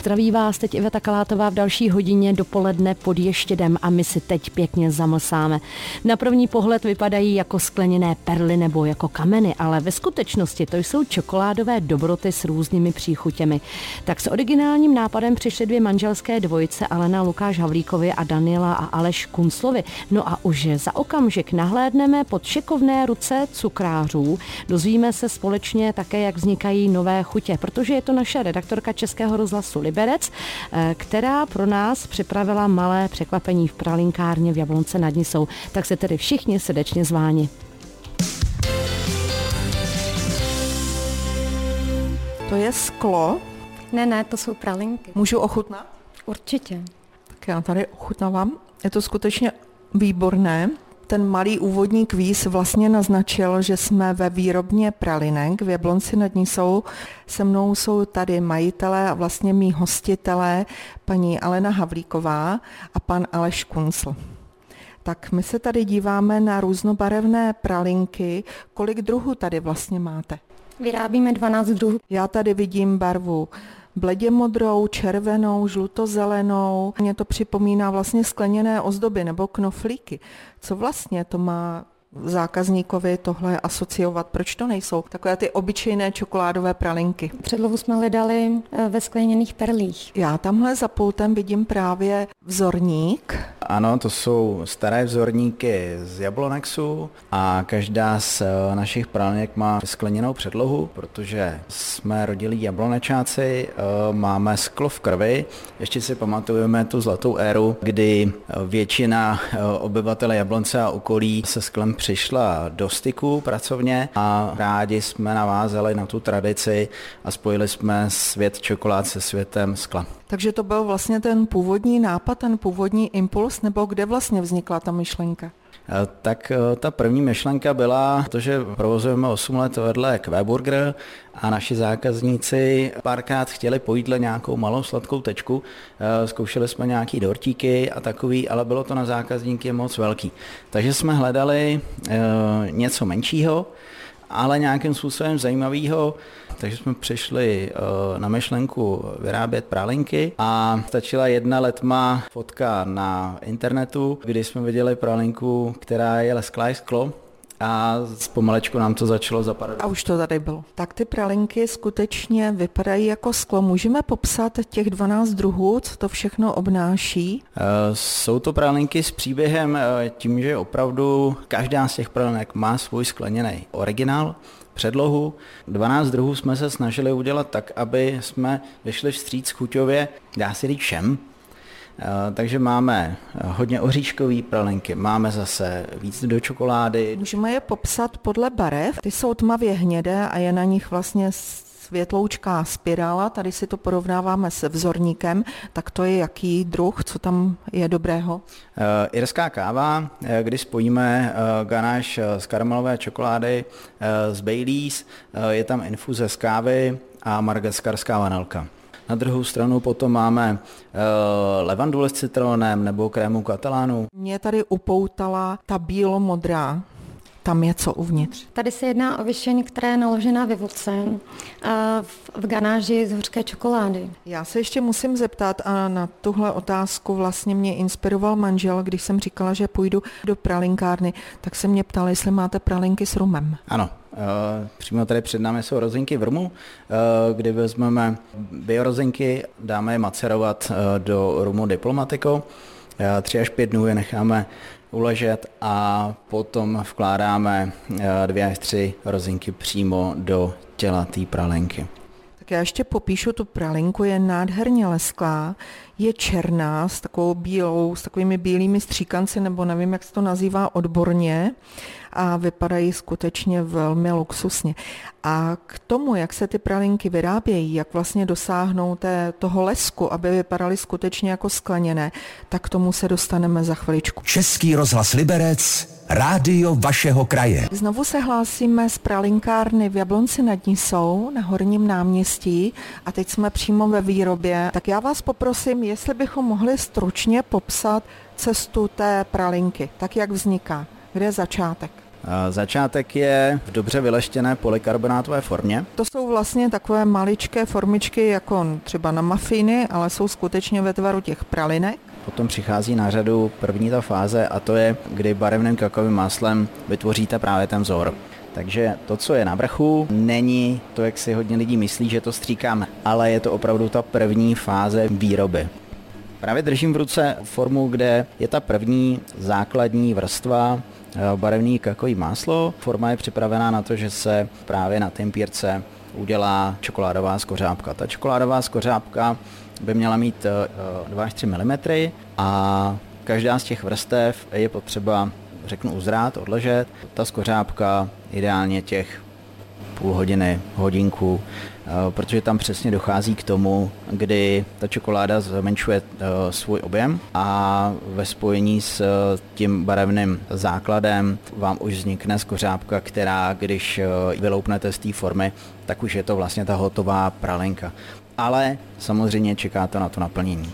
Zdraví vás teď Iveta Kalátová v další hodině dopoledne pod ještědem a my si teď pěkně zamlsáme. Na první pohled vypadají jako skleněné perly nebo jako kameny, ale ve skutečnosti to jsou čokoládové dobroty s různými příchutěmi. Tak s originálním nápadem přišly dvě manželské dvojice Alena Lukáš Havlíkovi a Daniela a Aleš Kunclovi. No a už za okamžik nahlédneme pod šikovné ruce cukrářů. Dozvíme se společně také, jak vznikají nové chutě, protože je to naše redaktorka Českého rozhlasu Liberec, eh, která pro nás připravila malé překvapení v pralinkárně v Jablonce nad Nisou. Tak se tedy všichni srdečně zváni. To je sklo. Ne, ne, to jsou pralinky. Můžu ochutnat? Určitě. Tak já tady ochutnávám. Je to skutečně výborné. Ten malý úvodní kvíz vlastně naznačil, že jsme ve výrobně pralinek v Jablonci nad Nisou. Se mnou jsou tady majitelé a vlastně mý hostitelé, paní Alena Havlíková a pan Aleš Kuncl. Tak my se tady díváme na různobarevné pralinky. Kolik druhů tady vlastně máte? Vyrábíme 12 druhů. Já tady vidím barvu bledě modrou, červenou, žlutozelenou. Mně to připomíná vlastně skleněné ozdoby nebo knoflíky. Co vlastně to má zákazníkovi tohle asociovat? Proč to nejsou takové ty obyčejné čokoládové pralinky? Předlohu jsme hledali eh, ve skleněných perlích. Já tamhle za pultem vidím právě vzorník. Ano, to jsou staré vzorníky z Jablonexu a každá z eh, našich pralinek má skleněnou předlohu, protože jsme rodilí jablonečáci, eh, máme sklo v krvi. Ještě si pamatujeme tu zlatou éru, kdy většina obyvatel Jablonce a okolí se sklem přišla do styku pracovně a rádi jsme navázali na tu tradici a spojili jsme svět čokolád se světem skla. Takže to byl vlastně ten původní nápad, ten původní impuls, nebo kde vlastně vznikla ta myšlenka? Eh, tak eh, ta první myšlenka byla to, že provozujeme 8 let vedle Kvéburger a naši zákazníci párkrát chtěli po jídle nějakou malou sladkou tečku. Eh, zkoušeli jsme nějaký dortíky a takový, ale bylo to na zákazníky moc velký. Takže jsme hledali něco menšího, ale nějakým způsobem zajímavého, takže jsme přišli eh, na myšlenku vyrábět pralinky a stačila jedna letma fotka na internetu, kdy jsme viděli pralinku, která je lesklá sklo a pomalečku nám to začalo zapadat. A už to tady bylo. Tak ty pralinky skutečně vypadají jako sklo. Můžeme popsat těch 12 druhů, co to všechno obnáší? Eh, jsou to pralinky s příběhem eh, tím, že opravdu každá z těch pralinek má svůj skleněný originál, předlohu. 12 druhů jsme se snažili udělat tak, aby jsme vyšli vstříc chuťově, dá se říct všem, takže máme hodně oříškový pralinky, máme zase víc do čokolády. Můžeme je popsat podle barev. Ty jsou tmavě hnědé a je na nich vlastně světloučká spirála, tady si to porovnáváme se vzorníkem, tak to je jaký druh, co tam je dobrého? Uh, irská káva, eh, kdy spojíme uh, ganáš z karamelové čokolády uh, z Baileys, uh, je tam infuze z kávy a margaskarská vanilka. Na druhou stranu potom máme uh, levandule s citronem nebo krému katalánu. Mě tady upoutala ta bílo-modrá tam je co uvnitř? Tady se jedná o vyšeň, která je naložená ve vodce v ganáži z hořké čokolády. Já se ještě musím zeptat a na tuhle otázku vlastně mě inspiroval manžel, když jsem říkala, že půjdu do pralinkárny, tak se mě ptal, jestli máte pralinky s rumem. Ano, Uh, přímo tady před námi jsou rozinky v uh, kdy vezmeme biorozinky, dáme je macerovat uh, do rumu diplomatikou Eh, 3 až 5 dnů je necháme uležet a potom vkládáme eh, dvě až tři rozinky přímo do těla té pralenky. Tak já ještě popíšu tu pralinku, je nádherně lesklá, je černá s takovou bílou, s takovými bílými stříkanci, nebo nevím, jak se to nazývá odborně a vypadají skutečně velmi luxusně. A k tomu, jak se ty pralinky vyrábějí, jak vlastně dosáhnou té, toho lesku, aby vypadaly skutečně jako skleněné, tak k tomu se dostaneme za chviličku. Český rozhlas Liberec, rádio vašeho kraje. Znovu se hlásíme z pralinkárny v Jablonci nad Nisou na Horním náměstí a teď jsme přímo ve výrobě. Tak já vás poprosím, jestli bychom mohli stručně popsat cestu té pralinky, tak jak vzniká. Kde je začátek? Začátek je v dobře vyleštěné polikarbonátové formě. To jsou vlastně takové maličké formičky, jako třeba na mafiny, ale jsou skutečně ve tvaru těch pralinek. Potom přichází na řadu první ta fáze a to je, kdy barevným kakovým máslem vytvoříte právě ten vzor. Takže to, co je na vrchu, není to, jak si hodně lidí myslí, že to stříkáme, ale je to opravdu ta první fáze výroby. Právě držím v ruce formu, kde je ta první základní vrstva eh, barevný kakový máslo. Forma je připravená na to, že se právě na tempírce udělá čokoládová skořápka. Ta čokoládová skořápka by měla mít 2 eh, až 3 mm a každá z těch vrstev je potřeba, řeknu, uzrát, odležet. Ta skořápka ideálně těch půl hodiny, hodinku, eh, protože tam přesně dochází k tomu, kdy ta čokoláda zmenšuje eh, svůj objem a ve spojení s tím barevným základem vám už vznikne skořápka, která, když vyloupnete z té formy, tak už je to vlastně ta hotová pralinka ale samozřejmě čeká to na to naplnění.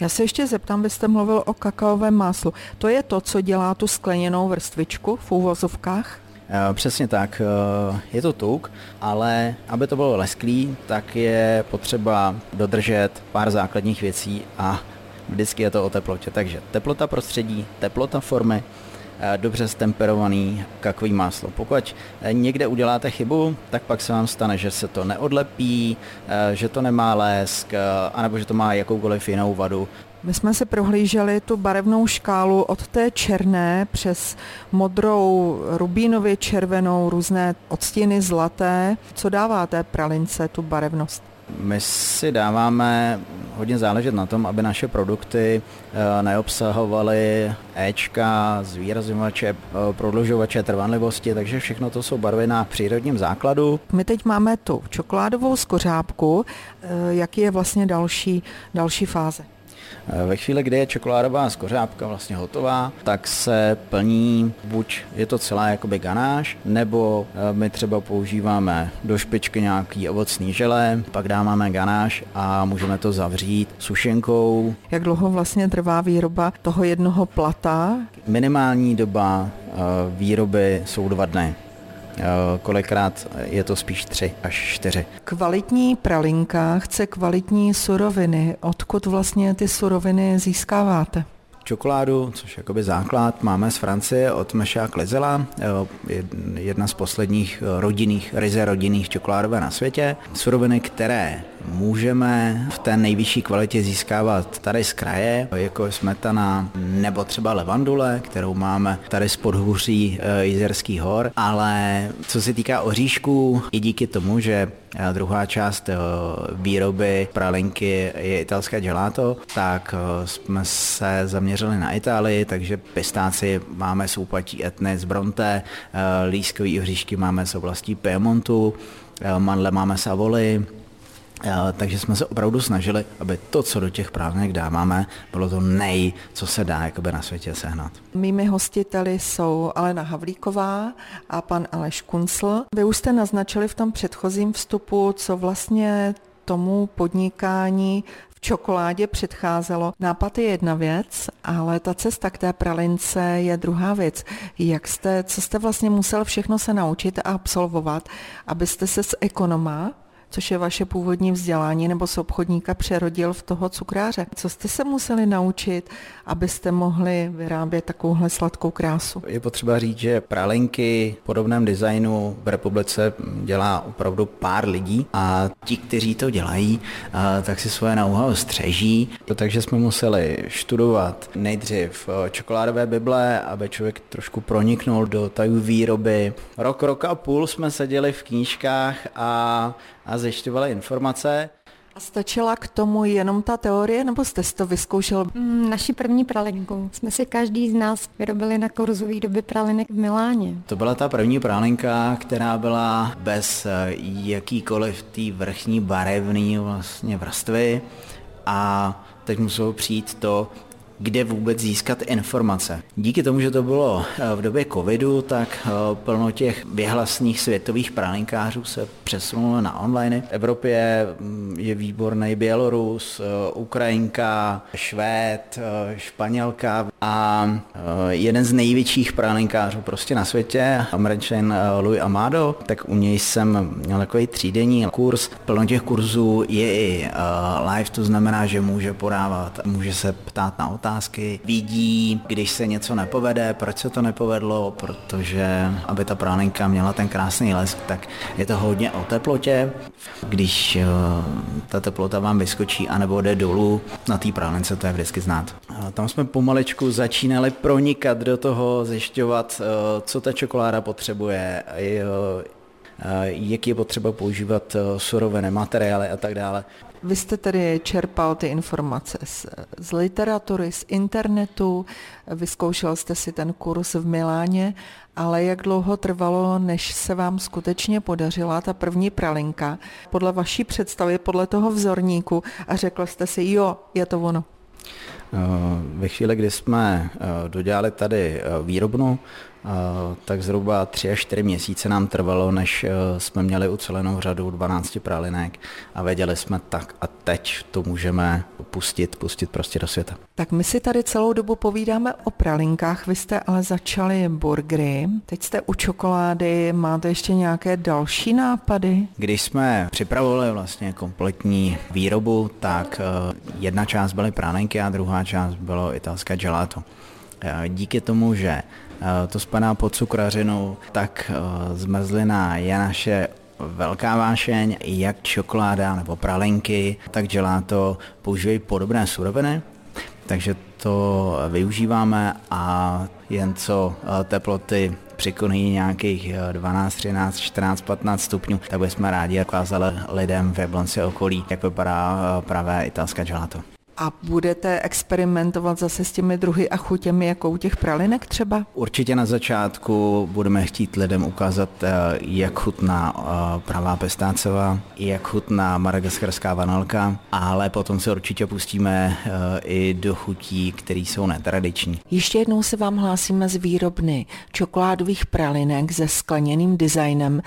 Já se ještě zeptám, byste mluvil o kakaovém máslu. To je to, co dělá tu skleněnou vrstvičku v úvozovkách? Eh, přesně tak, eh, je to tuk, ale aby to bylo lesklý, tak je potřeba dodržet pár základních věcí a vždycky je to o teplotě. Takže teplota prostředí, teplota formy, dobře stemperovaný kakový máslo. Pokud eh, někde uděláte chybu, tak pak se vám stane, že se to neodlepí, eh, že to nemá lesk, anebo že to má jakoukoliv jinou vadu. My jsme si prohlíželi tu barevnou škálu od té černé přes modrou, rubínově červenou, různé odstíny zlaté. Co dává té pralince tu barevnost? My si dáváme hodně záležet na tom, aby naše produkty eh, neobsahovaly Ečka, zvýrazňovače, eh, prodlužovače trvanlivosti, takže všechno to jsou barvy na přírodním základu. My teď máme tu čokoládovou skořápku, eh, jaký je vlastně další, další fáze? Eh, ve chvíli, kdy je čokoládová skořápka vlastně hotová, tak se plní buď je to celá jakoby ganáž, nebo eh, my třeba používáme do špičky nějaký ovocný žele, pak dáváme ganáž a můžeme to zavřít sušenkou. Jak dlouho vlastně trvá výroba toho jednoho plata? Minimální doba eh, výroby jsou dva dny. Eh, kolikrát je to spíš tři až čtyři. Kvalitní pralinka chce kvalitní suroviny. Odkud vlastně ty suroviny získáváte? čokoládu, což je jakoby základ, máme z Francie od Meša Klizela, eh, jedna z posledních eh, rodinných, ryze rodinných čokoládové na světě. Suroviny, které můžeme v té nejvyšší kvalitě získávat tady z kraje, jako smetana nebo třeba levandule, kterou máme tady z podhůří eh, Jizerských hor, ale co se týká oříšků, i díky tomu, že eh, druhá část eh, výroby pralinky je italské gelato, tak jsme se zaměřili na Itálii, takže pistáci máme z úpatí etny z Bronte, lískový oříšky máme z oblastí Piemontu, mandle máme z takže jsme se opravdu snažili, aby to, co do těch prázdnek dáváme, bylo to nej, co se dá jakoby na světě sehnat. Mými hostiteli jsou Alena Havlíková a pan Aleš Kuncl. Vy už jste naznačili v tom předchozím vstupu, co vlastně tomu podnikání v čokoládě předcházelo. Nápad je jedna věc, ale ta cesta k té pralince je druhá věc. Jak jste, co jste vlastně musel všechno se naučit a absolvovat, abyste se z ekonoma což je vaše původní vzdělání, nebo z obchodníka přerodil v toho cukráře. Co jste se museli naučit, abyste mohli vyrábět takovouhle sladkou krásu? Je potřeba říct, že pralenky v podobném designu v republice dělá opravdu pár lidí a ti, kteří to dělají, tak si svoje know-how střeží. Takže jsme museli studovat nejdřív čokoládové bible, aby člověk trošku proniknul do tajů výroby. Rok, rok a půl jsme seděli v knížkách a a zjišťovali informace. A stačila k tomu jenom ta teorie, nebo jste to vyzkoušel? Mm, naši první pralinku jsme si každý z nás vyrobili na kurzu výroby pralinek v Miláně. To byla ta první pralinka, která byla bez eh, jakýkoliv té vrchní barevné vlastně vrstvy a teď muselo přijít to, kde vůbec získat informace. Díky tomu, že to bylo eh, v době covidu, tak eh, plno těch věhlasných světových pralinkářů se přesunulo na online. V Evropě mm, je výborný Bělorus, eh, Ukrajinka, Švéd, Španělka. A eh, jeden z největších pralinkářů prostě na světě, američan eh, Louis Amado, tak u něj jsem měl takový třídenní kurz. Plno těch kurzů je i eh, live, to znamená, že může podávat, může se ptát na otázky, vidí, když se něco nepovede, proč se to nepovedlo, protože aby ta pralinka měla ten krásný lesk, tak je to hodně o teplotě. Když ta teplota vám vyskočí anebo jde dolů, na té pralince to je vždycky znát. Tam jsme začínali pronikat do toho, zjišťovat, eh, co ta čokoláda potřebuje, eh, jak je potřeba používat eh, surovené materiály a tak dále. Vy jste tedy čerpal ty informace z, z literatury, z internetu, vyzkoušel jste si ten kurz v Miláně, ale jak dlouho trvalo, než se vám skutečně podařila ta první pralinka podle vaší představy, podle toho vzorníku a řekl jste si, jo, je to ono. Ve chvíli, kdy jsme eh, dodělali tady eh, výrobnu, tak zhruba 3 až 4 měsíce nám trvalo, než e, jsme měli ucelenou řadu 12 pralinek a věděli jsme tak a teď to můžeme pustit, pustit prostě do světa. Tak my si tady celou dobu povídáme o pralinkách, vy jste ale začali burgery, teď jste u čokolády, máte ještě nějaké další nápady? Když jsme připravovali vlastně kompletní výrobu, tak e, jedna část byly pralinky a druhá část bylo italské gelato. E, díky tomu, že Eh, to spadá pod cukrařinu, tak eh, zmrzlina je naše velká vášeň, jak čokoláda nebo pralinky, tak gelato používají podobné suroviny, takže to využíváme a jen co eh, teploty přikonají nějakých 12, 13, 14, 15 stupňů, tak bychom rádi ukázali lidem v Jablonci okolí, jak vypadá pravé italské gelato. A budete experimentovat zase s těmi druhy a chutěmi, jako u těch pralinek třeba? Určitě na začátku budeme chtít lidem ukázat, eh, jak chutná eh, pravá pestácová, jak chutná madagaskarská vanilka, ale potom se určitě pustíme eh, i do chutí, které jsou netradiční. Ještě jednou se vám hlásíme z výrobny čokoládových pralinek se skleněným designem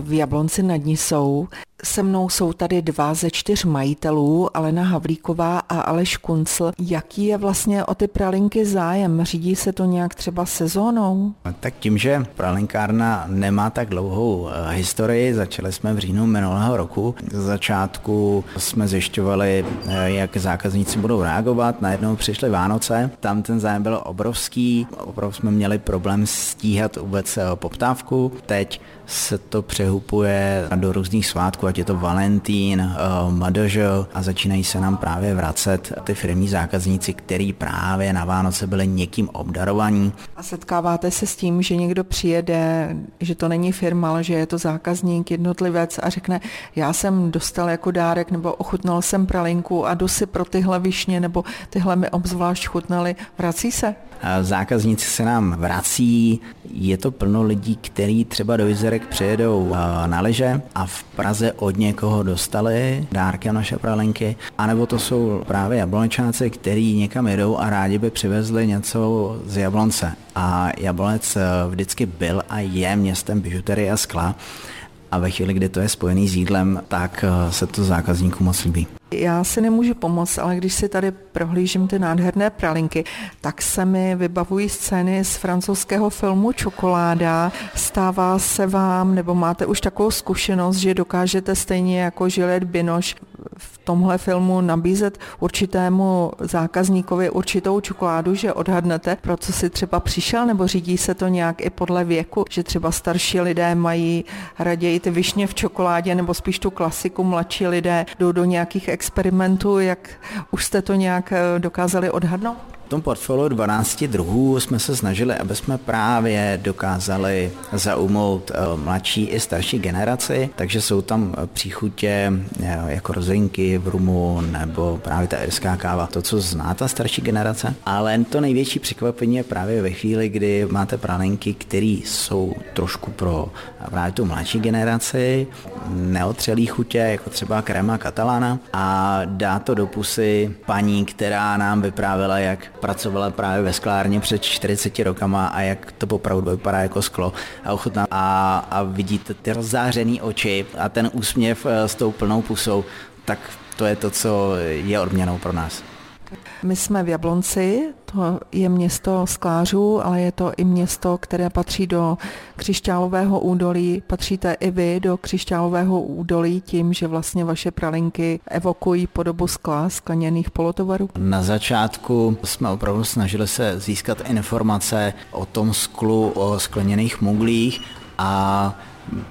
v Jablonci nad Nisou. Se mnou jsou tady dva ze čtyř majitelů, Alena Havlíková a Aleš Kuncl. Jaký je vlastně o ty pralinky zájem? Řídí se to nějak třeba sezónou? Tak tím, že pralinkárna nemá tak dlouhou eh, historii, začali jsme v říjnu minulého roku. Z začátku jsme zjišťovali, eh, jak zákazníci budou reagovat. Najednou přišly Vánoce, tam ten zájem byl obrovský, opravdu jsme měli problém stíhat vůbec eh, poptávku. Teď se to přehupuje do různých svátků, ať je to Valentín, uh, Madožo a začínají se nám právě vracet ty firmní zákazníci, který právě na Vánoce byli někým obdarovaní. A setkáváte se s tím, že někdo přijede, že to není firma, ale že je to zákazník, jednotlivec a řekne, já jsem dostal jako dárek nebo ochutnal jsem pralinku a jdu si pro tyhle višně nebo tyhle mi obzvlášť chutnaly. Vrací se? Zákazníci se nám vrací, je to plno lidí, kteří třeba do Izerek přijedou na leže a v Praze od někoho dostali dárky naše pralinky, anebo to jsou právě jablonečáci, kteří někam jedou a rádi by přivezli něco z Jablonce. A Jablonec e, vždycky byl a je městem bižuterie a skla a ve chvíli, kdy to je spojený s jídlem, tak e, se to zákazníkům moc líbí. Já si nemůžu pomoct, ale když si tady prohlížím ty nádherné pralinky, tak se mi vybavují scény z francouzského filmu Čokoláda. Stává se vám, nebo máte už takovou zkušenost, že dokážete stejně jako Žilet Binoš tomhle filmu nabízet určitému zákazníkovi určitou čokoládu, že odhadnete, pro co si třeba přišel, nebo řídí se to nějak i podle věku, že třeba starší lidé mají raději ty višně v čokoládě, nebo spíš tu klasiku, mladší lidé jdou do nějakých experimentů, jak už jste to nějak eh, dokázali odhadnout? V tom portfoliu 12 druhů jsme se snažili, aby jsme právě dokázali zaujmout eh, mladší i starší generaci, takže jsou tam eh, příchutě eh, jako rozinky v rumu nebo právě ta irská káva, to, co zná ta starší generace. Ale to největší překvapení je právě ve chvíli, kdy máte pralinky, které jsou trošku pro právě tu mladší generaci, neotřelý chutě, jako třeba krema katalána a dá to do pusy paní, která nám vyprávěla, jak pracovala právě ve sklárně před 40 rokama a jak to opravdu vypadá jako sklo a ochutná a, a vidíte ty rozzářený oči a ten úsměv eh, s tou plnou pusou, tak to je to, co je odměnou pro nás. My jsme v Jablonci, to je město sklářů, ale je to i město, které patří do křišťálového údolí. Patříte i vy do křišťálového údolí tím, že vlastně vaše pralinky evokují podobu skla, skleněných polotovarů? Na začátku jsme opravdu snažili se získat informace o tom sklu, o skleněných muglích a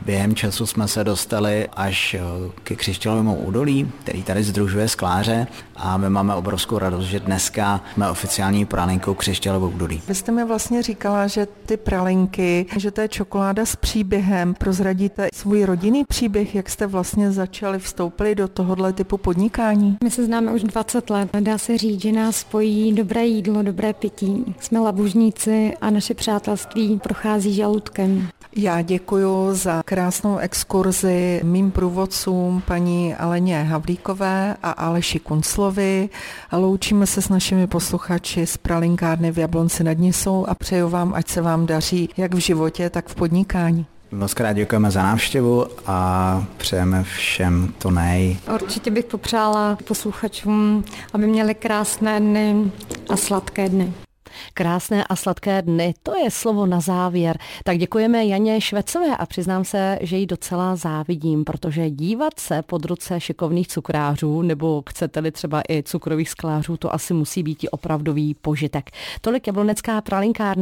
Během času jsme se dostali až ke křišťálovému údolí, který tady združuje skláře a my máme obrovskou radost, že dneska jsme oficiální pralinkou křišťálovou údolí. Vy jste mi vlastně říkala, že ty pralinky, že to je čokoláda s příběhem. Prozradíte svůj rodinný příběh, jak jste vlastně začali vstoupili do tohohle typu podnikání? My se známe už 20 let. Dá se říct, že nás spojí dobré jídlo, dobré pití. Jsme labužníci a naše přátelství prochází žaludkem. Já děkuji za krásnou exkurzi mým průvodcům paní Aleně Havlíkové a Aleši Kunclovi. Loučíme se s našimi posluchači z pralinkárny v Jablonci nad Nisou a přeju vám, ať se vám daří jak v životě, tak v podnikání. Moc krát děkujeme za návštěvu a přejeme všem to nej. Určitě bych popřála posluchačům, aby měli krásné dny a sladké dny. Krásné a sladké dny, to je slovo na závěr. Tak děkujeme Janě Švecové a přiznám se, že ji docela závidím, protože dívat se pod ruce šikovných cukrářů, nebo chcete-li třeba i cukrových sklářů, to asi musí být i opravdový požitek. Tolik jablonecká pralinkárna